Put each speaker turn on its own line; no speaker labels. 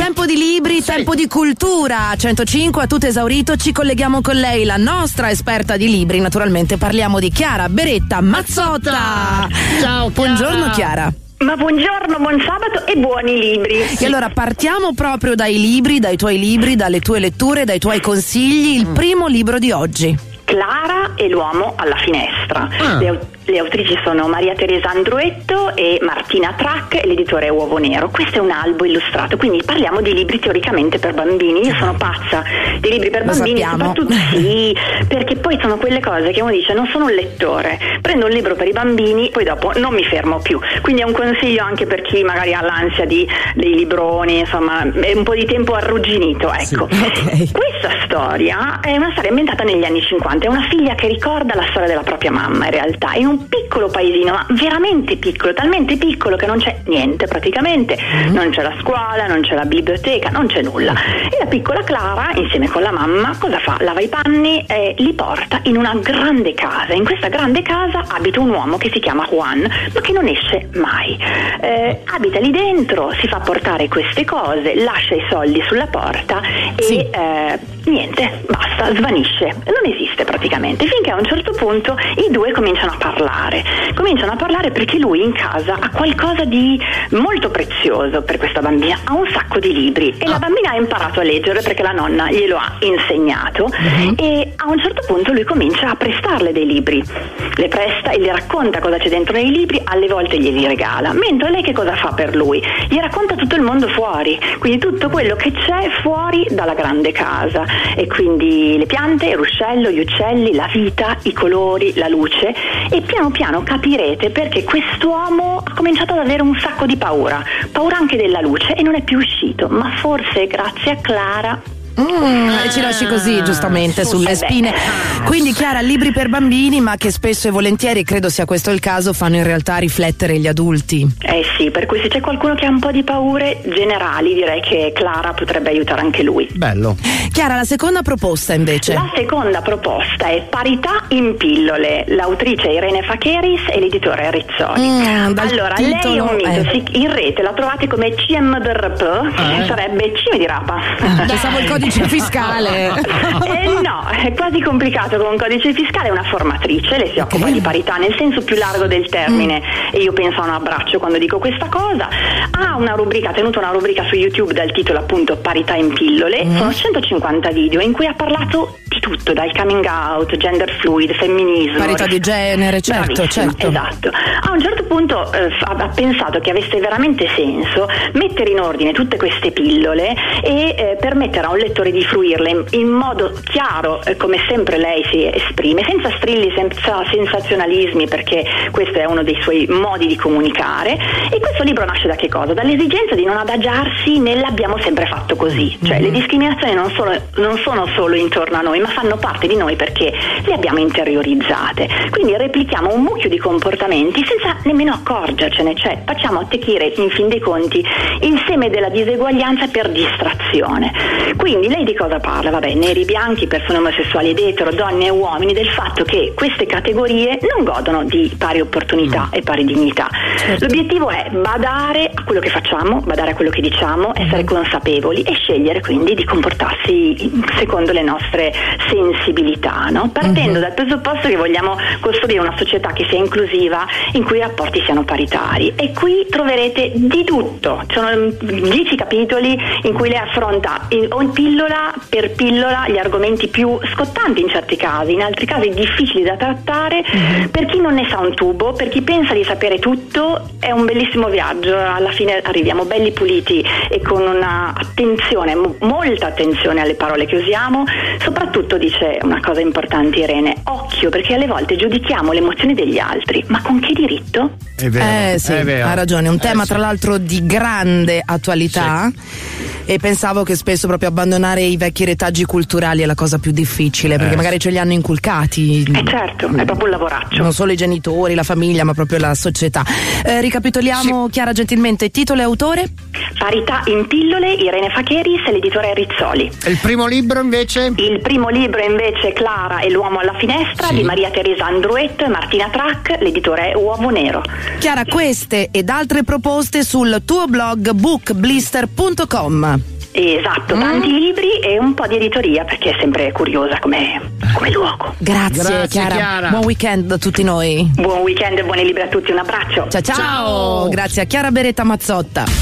Tempo di libri, sì. tempo di cultura. 105 a tutto esaurito, ci colleghiamo con lei, la nostra esperta di libri. Naturalmente parliamo di Chiara Beretta Mazzotta.
Ciao, Chiara.
Buongiorno Chiara.
Ma buongiorno, buon sabato e buoni libri.
E allora partiamo proprio dai libri, dai tuoi libri, dalle tue letture, dai tuoi consigli. Il mm. primo libro di oggi.
Clara e l'uomo alla finestra. Ah. Le, autrici sono Maria Teresa Andruetto e Martina Track e l'editore è Uovo Nero. Questo è un albo illustrato, quindi parliamo di libri teoricamente per bambini. Io sono pazza di libri per
Lo
bambini,
sappiamo.
soprattutto sì, perché poi sono quelle cose che uno dice non sono un lettore, prendo un libro per i bambini, poi dopo non mi fermo più. Quindi è un consiglio anche per chi magari ha l'ansia di, dei libroni, insomma, è un po' di tempo arrugginito, ecco.
Sì, okay.
Questa storia è una storia ambientata negli anni 50, è una figlia che ricorda la storia della propria mamma in realtà, in un piccolo paesino, ma veramente piccolo, talmente piccolo che non c'è niente praticamente, mm-hmm. non c'è la scuola, non c'è la biblioteca, non c'è nulla. E la piccola Clara, insieme con la mamma, cosa fa? Lava i panni e li porta in una grande casa. In questa grande casa abita un uomo che si chiama Juan, ma che non esce mai. Eh, abita lì dentro, si fa portare queste cose, lascia i soldi sulla porta e sì. eh, niente, basta, svanisce. Non esiste praticamente, finché a un certo punto i due cominciano a parlare. Cominciano a parlare perché lui in casa ha qualcosa di molto prezioso per questa bambina, ha un sacco di libri e ah. la bambina ha imparato a leggere perché la nonna glielo ha insegnato uh-huh. e a un certo punto lui comincia a prestarle dei libri. Le presta e le racconta cosa c'è dentro nei libri, alle volte glieli regala. Mentre lei che cosa fa per lui? Gli racconta tutto il mondo fuori, quindi tutto quello che c'è fuori dalla grande casa e quindi le piante, il ruscello, gli uccelli, la vita, i colori, la luce e piano piano capirete perché quest'uomo ha cominciato ad avere un sacco di paura, paura anche della luce e non è più uscito, ma forse grazie a Clara
Mm, e ci lasci così, ah, giustamente, sulle spine. Quindi, Chiara, libri per bambini, ma che spesso e volentieri, credo sia questo il caso, fanno in realtà riflettere gli adulti.
Eh sì, per cui se c'è qualcuno che ha un po' di paure generali, direi che Clara potrebbe aiutare anche lui.
Bello.
Chiara, la seconda proposta invece?
La seconda proposta è Parità in pillole. L'autrice è Irene Facheris e l'editore Rizzoli.
Mm,
allora,
titolo,
lei è un mito.
Eh.
In rete la trovate come CMDRP, eh. sarebbe cime di rapa.
Pensavo il codice codice fiscale.
eh, no, è quasi complicato con un codice fiscale, è una formatrice, lei si okay. occupa di parità nel senso più largo del termine mm. e io penso a un abbraccio quando dico questa cosa. Ha una rubrica, ha tenuto una rubrica su YouTube dal titolo appunto Parità in pillole, mm. sono 150 video in cui ha parlato tutto, dal coming out, gender fluid, femminismo.
Parità di genere, certo, certo.
Esatto. A un certo punto eh, ha pensato che avesse veramente senso mettere in ordine tutte queste pillole e eh, permettere a un lettore di fruirle in, in modo chiaro, eh, come sempre lei si esprime, senza strilli, senza sensazionalismi, perché questo è uno dei suoi modi di comunicare. E questo libro nasce da che cosa? Dall'esigenza di non adagiarsi nell'abbiamo sempre fatto così. Cioè mm-hmm. le discriminazioni non, solo, non sono solo intorno a noi, ma fanno parte di noi perché le abbiamo interiorizzate. Quindi replichiamo un mucchio di comportamenti senza nemmeno accorgercene, cioè facciamo attecchire in fin dei conti il seme della diseguaglianza per distrazione. Quindi lei di cosa parla? Vabbè, neri, bianchi, persone omosessuali ed etero, donne e uomini, del fatto che queste categorie non godono di pari opportunità mm. e pari dignità. Certo. L'obiettivo è badare a quello che facciamo, badare a quello che diciamo, essere mm. consapevoli e scegliere quindi di comportarsi secondo le nostre sensibilità, no? partendo uh-huh. dal presupposto che vogliamo costruire una società che sia inclusiva, in cui i rapporti siano paritari. E qui troverete di tutto, ci sono dieci capitoli in cui lei affronta in pillola per pillola gli argomenti più scottanti in certi casi, in altri casi difficili da trattare, uh-huh. per chi non ne sa un tubo, per chi pensa di sapere tutto, è un bellissimo viaggio, alla fine arriviamo belli puliti e con una attenzione, molta attenzione alle parole che usiamo, soprattutto soprattutto dice una cosa importante Irene, occhio perché alle volte giudichiamo le emozioni degli altri, ma con che diritto?
È vero,
eh, sì,
è vero.
ha ragione, un
eh,
tema
sì.
tra l'altro di grande attualità. Sì e pensavo che spesso proprio abbandonare i vecchi retaggi culturali è la cosa più difficile perché eh. magari ce li hanno inculcati.
Eh certo, è proprio un lavoraccio.
Non solo i genitori, la famiglia, ma proprio la società. Eh, ricapitoliamo sì. Chiara gentilmente titolo e autore?
Parità in pillole, Irene Facheris e l'editore Rizzoli.
Il primo libro invece?
Il primo libro invece Clara e l'uomo alla finestra sì. di Maria Teresa Andruet, Martina Track, l'editore è Uovo Nero.
Chiara, queste ed altre proposte sul tuo blog bookblister.com.
Esatto, mm. tanti libri e un po' di editoria perché è sempre curiosa come, come luogo.
Grazie, Grazie Chiara. Chiara. Buon weekend a tutti noi.
Buon weekend e buoni libri a tutti, un abbraccio.
ciao. ciao. ciao. Grazie a Chiara Beretta Mazzotta.